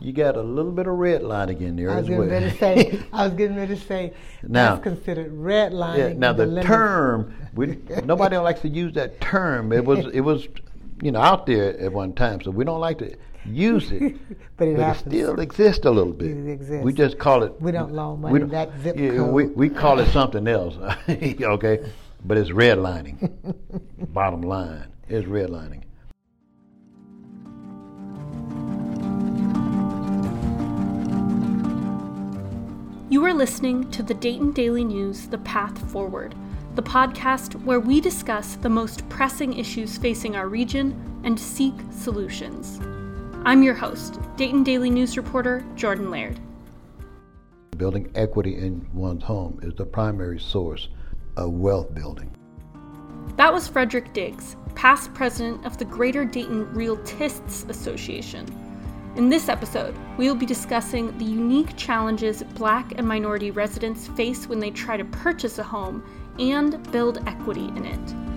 you got a little bit of redlining in there I was as getting well. ready to say. I was getting ready to say. Now- that's considered redlining. Yeah, now in the term, we, nobody likes to use that term. It was, it was, you know, out there at one time, so we don't like to use it. But it but it still exists a little bit. It exists. We just call it. We don't loan money we don't- that zip yeah, code. We, we call it something else, okay? But it's redlining. Bottom line, it's redlining. You are listening to the Dayton Daily News The Path Forward, the podcast where we discuss the most pressing issues facing our region and seek solutions. I'm your host, Dayton Daily News reporter Jordan Laird. Building equity in one's home is the primary source of wealth building. That was Frederick Diggs, past president of the Greater Dayton Realtists Association. In this episode, we will be discussing the unique challenges black and minority residents face when they try to purchase a home and build equity in it.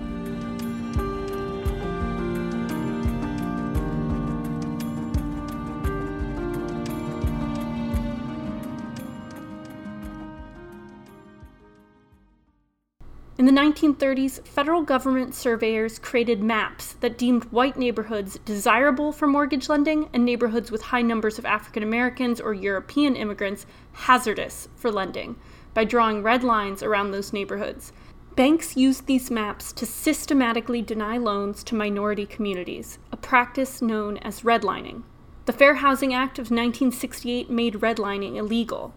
In the 1930s, federal government surveyors created maps that deemed white neighborhoods desirable for mortgage lending and neighborhoods with high numbers of African Americans or European immigrants hazardous for lending by drawing red lines around those neighborhoods. Banks used these maps to systematically deny loans to minority communities, a practice known as redlining. The Fair Housing Act of 1968 made redlining illegal,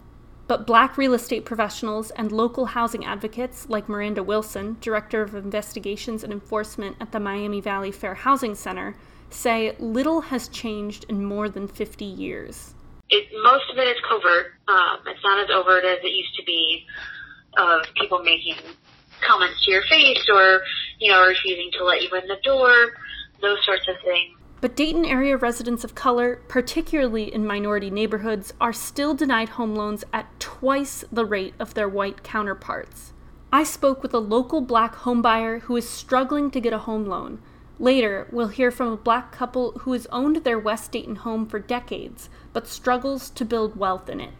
but black real estate professionals and local housing advocates like Miranda Wilson, Director of Investigations and Enforcement at the Miami Valley Fair Housing Center, say little has changed in more than 50 years. it most of it is covert. Um, it's not as overt as it used to be of people making comments to your face or you know refusing to let you in the door, those sorts of things. But Dayton area residents of color, particularly in minority neighborhoods, are still denied home loans at twice the rate of their white counterparts. I spoke with a local black homebuyer who is struggling to get a home loan. Later, we'll hear from a black couple who has owned their West Dayton home for decades, but struggles to build wealth in it.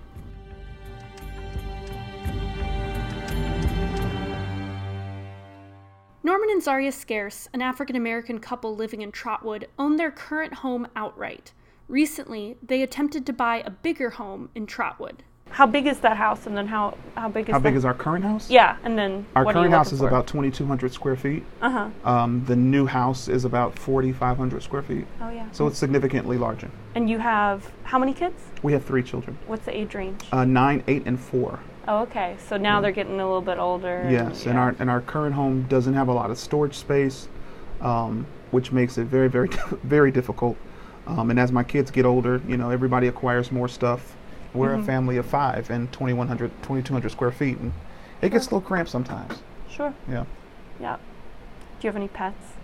Norman and Zaria Scarce, an African American couple living in Trotwood, own their current home outright. Recently, they attempted to buy a bigger home in Trotwood. How big is that house, and then how how big is How big the- is our current house? Yeah, and then Our what are you current house is for? about 2,200 square feet. Uh huh. Um, the new house is about 4,500 square feet. Oh yeah. So it's significantly larger. and you have how many kids? We have three children What's the age range? uh, nine, eight, and four. Oh, okay. So now they're getting a little bit older. Yes, and our and our current home doesn't have a lot of storage space, um, which makes it very, very, very difficult. Um, and as my kids get older, you know, everybody acquires more stuff. We're Mm-hmm. a family of five and 2,100, 2,200 square feet, and it gets a little cramped sometimes. Sure. Yeah. Yeah. Do you have any pets?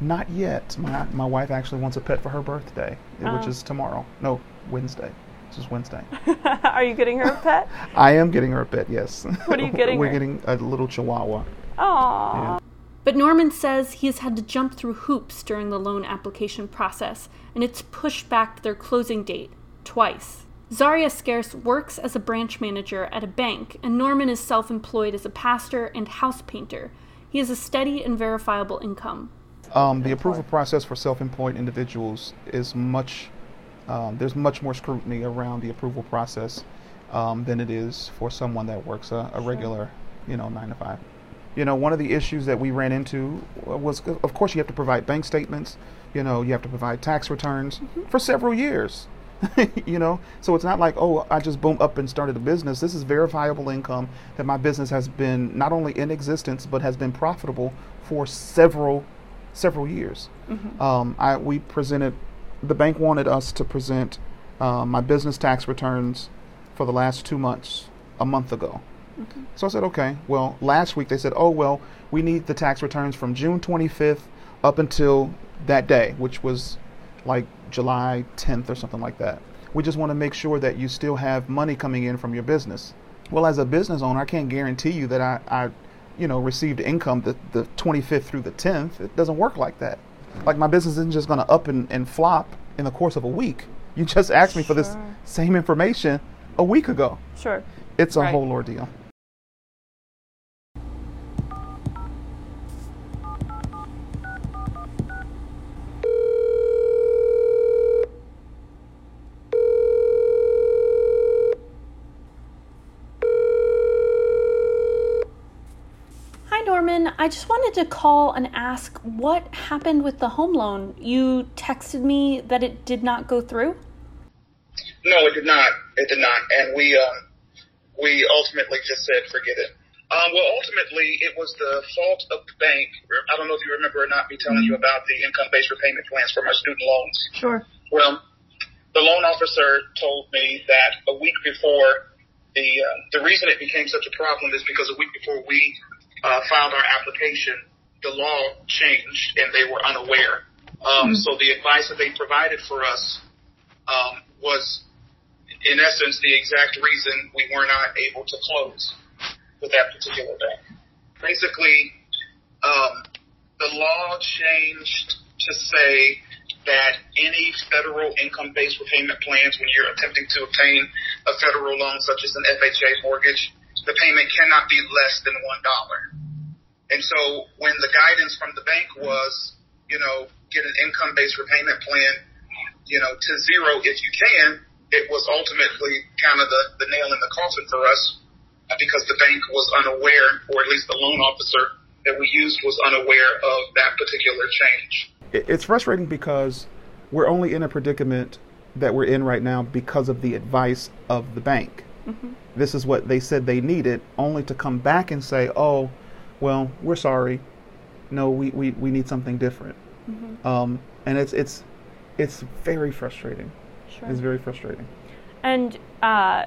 Not yet. My my wife actually wants a pet for her birthday, uh, which Oh. is tomorrow. No, Wednesday. This is Wednesday. are you getting her a pet? I am getting her a pet. Yes. What are you getting We're her? getting a little Chihuahua. Aww. Yeah. But Norman says he has had to jump through hoops during the loan application process, and it's pushed back their closing date twice. Zaria Scarce works as a branch manager at a bank, and Norman is self employed as a pastor and house painter. He has a steady and verifiable income. Um, the approval process for self-employed individuals is much. Um, there's much more scrutiny around the approval process um, than it is for someone that works a, a regular, you know, nine to five. You know, one of the issues that we ran into was, of course, you have to provide bank statements. You know, you have to provide tax returns for several years. you know, so it's not like, oh, I just boom up and started a business. This is verifiable income that my business has been not only in existence but has been profitable for several, several years. Um, I we presented, the bank wanted us to present um, my business tax returns for the last two months a month ago. So I said, okay. Well, last week they said, oh, well, we need the tax returns from June 25th up until that day, which was like July 10th or something like that. We just want to make sure that you still have money coming in from your business. Well, as a business owner, I can't guarantee you that I, I you know, received income the, the 25th through the 10th. It doesn't work like that. Like my business isn't just going to up and, and flop in the course of a week. You just asked me for this same information a week ago. Sure. It's a Right. whole ordeal. Hi, Norman. I just wanted to call and ask what happened with the home loan. You texted me that it did not go through. No, it did not. It did not. And we um, we ultimately just said forget it. Um, well, ultimately, it was the fault of the bank. I don't know if you remember or not me telling you about the income-based repayment plans for my student loans. Sure. Well, the loan officer told me that a week before the uh, the reason it became such a problem is because a week before we uh, filed our application, the law changed and they were unaware. Um, So the advice that they provided for us um, was, in essence, the exact reason we were not able to close with that particular bank. Basically, um, the law changed to say that any federal income-based repayment plans, when you're attempting to obtain a federal loan such as an FHA mortgage, the payment cannot be less than one dollar. And so when the guidance from the bank was, you know, get an income-based repayment plan, you know, to zero if you can, it was ultimately kind of the, the nail in the coffin for us uh, because the bank was unaware, or at least the loan officer that we used was unaware of that particular change. It's frustrating because we're only in a predicament that we're in right now because of the advice of the bank. This is what they said they needed, only to come back and say, oh, well, we're sorry. No, we, we, we need something different. Um, and it's, it's, it's very frustrating. Sure. It's very frustrating. And uh,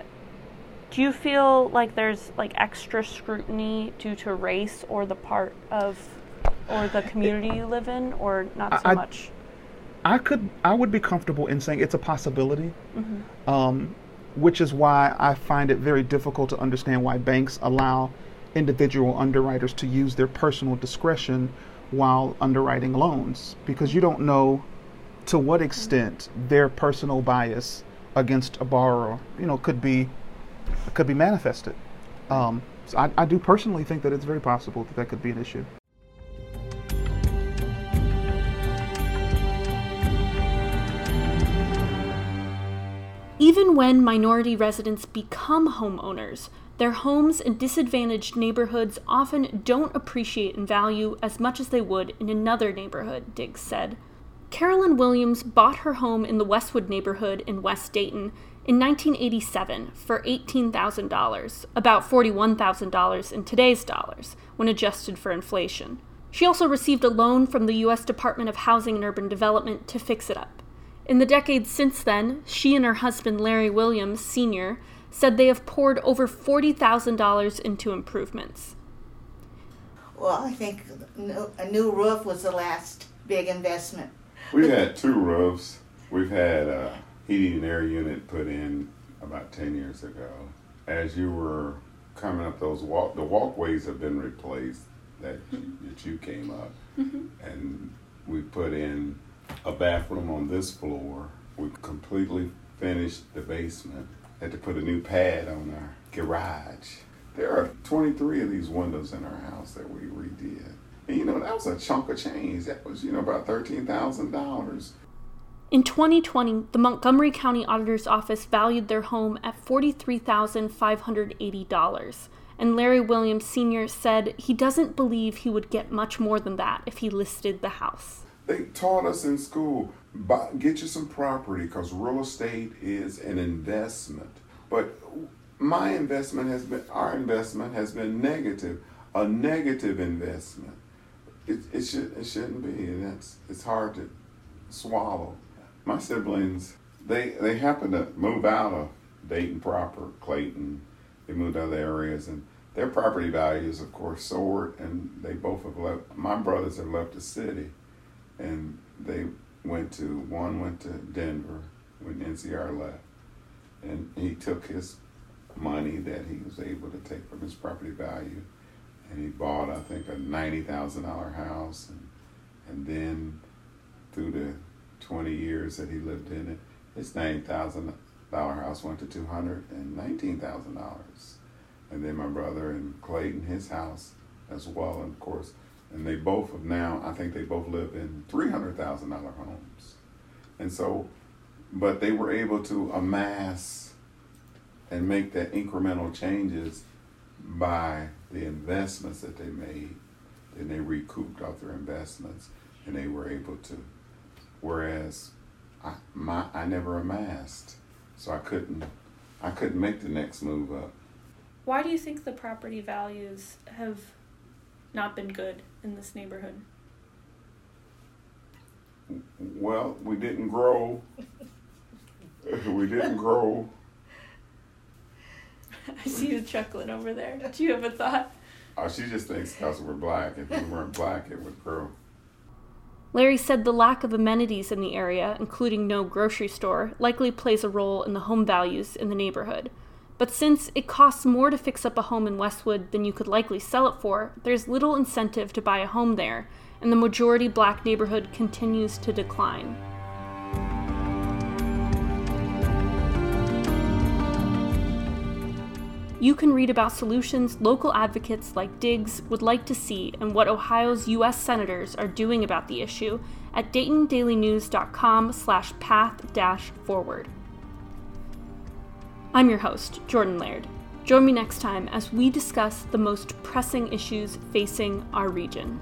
do you feel like there's like extra scrutiny due to race or the part of or the community you live in, or not so I- much? I could I would be comfortable in saying it's a possibility, um, which is why I find it very difficult to understand why banks allow individual underwriters to use their personal discretion while underwriting loans because you don't know to what extent their personal bias against a borrower you know could be could be manifested. Um, so I, I do personally think that it's very possible that that could be an issue. Even when minority residents become homeowners, their homes in disadvantaged neighborhoods often don't appreciate in value as much as they would in another neighborhood, Diggs said. Carolyn Williams bought her home in the Westwood neighborhood in West Dayton in 1987 for $18,000, about $41,000 in today's dollars when adjusted for inflation. She also received a loan from the U.S. Department of Housing and Urban Development to fix it up. In the decades since then, she and her husband Larry Williams, Sr., said they have poured over $40,000 into improvements. Well, I think a new roof was the last big investment. We've had two roofs. We've had a heating and air unit put in about 10 years ago. As you were coming up those walk, the walkways have been replaced that you, that you came up. Mm-hmm. And we put in a bathroom on this floor. We completely finished the basement. Had to put a new pad on our garage. There are 23 of these windows in our house that we redid. And you know, that was a chunk of change. That was, you know, about $13,000. In 2020, the Montgomery County Auditor's Office valued their home at $43,580, and Larry Williams Sr. said he doesn't believe he would get much more than that if he listed the house. They taught us in school, buy, get you some property because real estate is an investment. But my investment has been, our investment has been negative, a negative investment. It, it, should, it shouldn't be, and that's, it's hard to swallow. My siblings, they, they happened to move out of Dayton proper, Clayton. They moved to other areas, and their property values, of course, soared, and they both have left. My brothers have left the city and they went to one went to Denver when NCR left, and he took his money that he was able to take from his property value, and he bought I think a ninety thousand dollar house, and and then through the twenty years that he lived in it, his ninety thousand dollar house went to two hundred and nineteen thousand dollars, and then my brother and Clayton, his house as well, and of course, and they both have now. I think they both live in three hundred thousand dollar homes, and so, but they were able to amass and make that incremental changes by the investments that they made. Then they recouped off their investments, and they were able to. Whereas, I my I never amassed, so I couldn't I couldn't make the next move up. Why do you think the property values have not been good in this neighborhood? Well, we didn't grow. we didn't grow. I see you chuckling over there. Do you have a thought? Oh, she just thinks because we're black. If we weren't black, it would grow. Larry said the lack of amenities in the area, including no grocery store, likely plays a role in the home values in the neighborhood. But since it costs more to fix up a home in Westwood than you could likely sell it for, there's little incentive to buy a home there, and the majority black neighborhood continues to decline. You can read about solutions local advocates like Diggs would like to see and what Ohio's U.S. senators are doing about the issue at DaytonDailyNews.com slash path-forward. I'm your host, Jordan Laird. Join me next time as we discuss the most pressing issues facing our region.